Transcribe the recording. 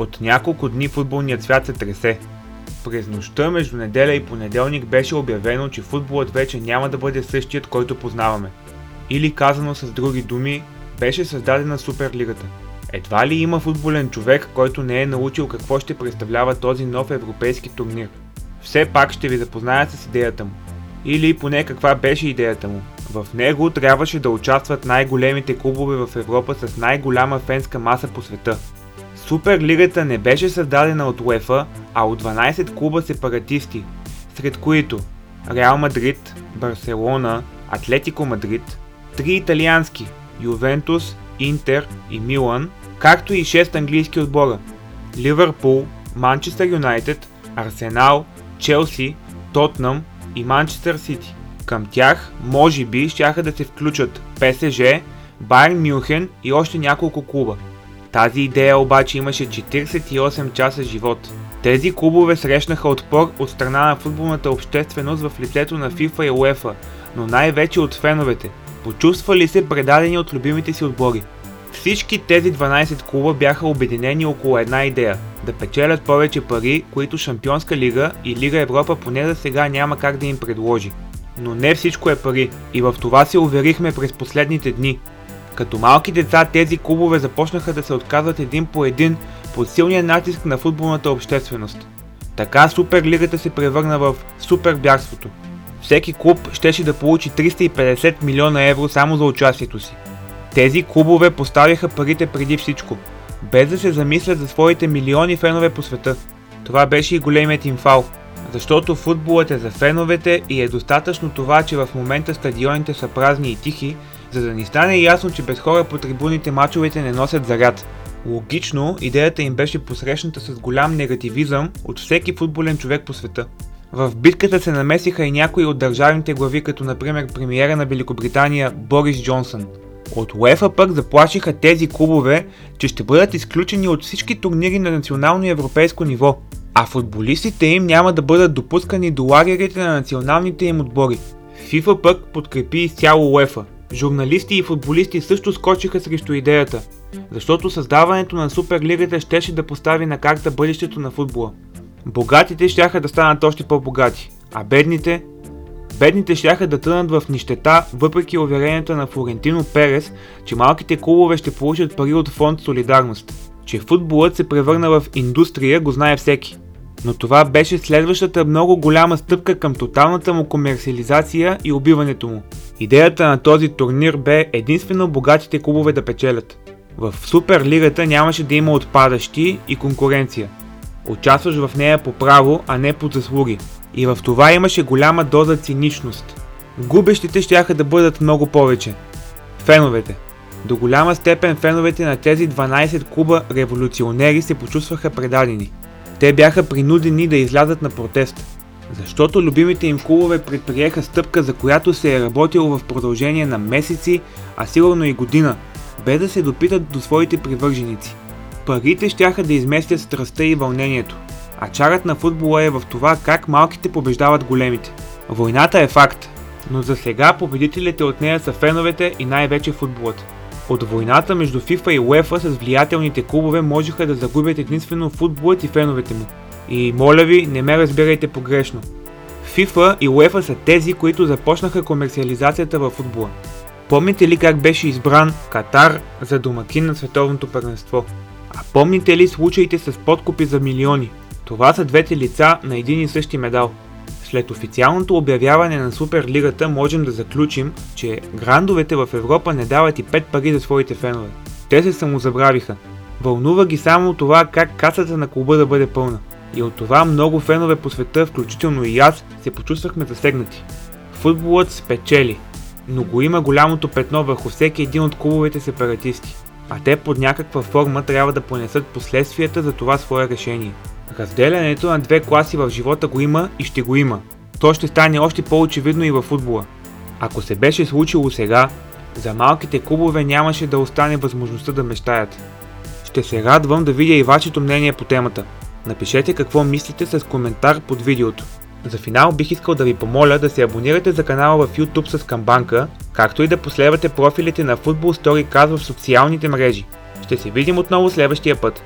От няколко дни футболният свят се тресе. През нощта между неделя и понеделник беше обявено, че футболът вече няма да бъде същият, който познаваме. Или казано с други думи, беше създадена Суперлигата. Едва ли има футболен човек, който не е научил какво ще представлява този нов европейски турнир. Все пак ще ви запозная с идеята му. Или поне каква беше идеята му. В него трябваше да участват най-големите клубове в Европа с най-голяма фенска маса по света. Суперлигата не беше създадена от УЕФА, а от 12 клуба сепаратисти, сред които Реал Мадрид, Барселона, Атлетико Мадрид, три италиански Ювентус, Интер и Милан, както и 6 английски отбора Ливърпул, Манчестър Юнайтед, Арсенал, Челси, Тотнам и Манчестър Сити. Към тях, може би, щяха да се включат ПСЖ, Байерн Мюнхен и още няколко клуба. Тази идея обаче имаше 48 часа живот. Тези клубове срещнаха отпор от страна на футболната общественост в лицето на FIFA и UEFA, но най-вече от феновете. Почувствали се предадени от любимите си отбори. Всички тези 12 клуба бяха обединени около една идея – да печелят повече пари, които Шампионска лига и Лига Европа поне за сега няма как да им предложи. Но не всичко е пари и в това се уверихме през последните дни. Като малки деца тези клубове започнаха да се отказват един по един под силния натиск на футболната общественост. Така Суперлигата се превърна в супербягството. Всеки клуб щеше да получи 350 милиона евро само за участието си. Тези клубове поставяха парите преди всичко, без да се замислят за своите милиони фенове по света. Това беше и големият им фал, защото футболът е за феновете и е достатъчно това, че в момента стадионите са празни и тихи, за да ни стане ясно, че без хора по трибуните мачовете не носят заряд. Логично, идеята им беше посрещната с голям негативизъм от всеки футболен човек по света. В битката се намесиха и някои от държавните глави, като например премиера на Великобритания Борис Джонсън. От УЕФА пък заплашиха тези клубове, че ще бъдат изключени от всички турнири на национално и европейско ниво, а футболистите им няма да бъдат допускани до лагерите на националните им отбори. ФИФА пък подкрепи изцяло УЕФА. Журналисти и футболисти също скочиха срещу идеята, защото създаването на Суперлигата щеше да постави на карта бъдещето на футбола. Богатите щяха да станат още по-богати, а бедните Бедните щяха да тънат в нищета, въпреки уверението на Флорентино Перес, че малките клубове ще получат пари от фонд Солидарност. Че футболът се превърна в индустрия го знае всеки. Но това беше следващата много голяма стъпка към тоталната му комерциализация и убиването му. Идеята на този турнир бе единствено богатите клубове да печелят. В Суперлигата нямаше да има отпадащи и конкуренция. Участваш в нея по право, а не по заслуги. И в това имаше голяма доза циничност. Губещите щяха да бъдат много повече. Феновете. До голяма степен феновете на тези 12 клуба революционери се почувстваха предадени. Те бяха принудени да излязат на протест. Защото любимите им клубове предприеха стъпка, за която се е работило в продължение на месеци, а сигурно и година, без да се допитат до своите привърженици. Парите щяха да изместят страстта и вълнението. А чарът на футбола е в това как малките побеждават големите. Войната е факт, но за сега победителите от нея са феновете и най-вече футболът. От войната между FIFA и UEFA с влиятелните клубове можеха да загубят единствено футболът и феновете му. И моля ви, не ме разбирайте погрешно. FIFA и UEFA са тези, които започнаха комерциализацията във футбола. Помните ли как беше избран Катар за домакин на световното първенство? А помните ли случаите с подкупи за милиони? Това са двете лица на един и същи медал. След официалното обявяване на Суперлигата можем да заключим, че грандовете в Европа не дават и 5 пари за своите фенове. Те се самозабравиха. Вълнува ги само това как касата на клуба да бъде пълна. И от това много фенове по света, включително и аз, се почувствахме засегнати. Футболът спечели, но го има голямото петно върху всеки един от клубовете сепаратисти. А те под някаква форма трябва да понесат последствията за това свое решение. Разделянето на две класи в живота го има и ще го има. То ще стане още по-очевидно и във футбола. Ако се беше случило сега, за малките клубове нямаше да остане възможността да мечтаят. Ще се радвам да видя и вашето мнение по темата. Напишете какво мислите с коментар под видеото. За финал бих искал да ви помоля да се абонирате за канала в YouTube с камбанка, както и да последвате профилите на Football Story Cast в социалните мрежи. Ще се видим отново следващия път.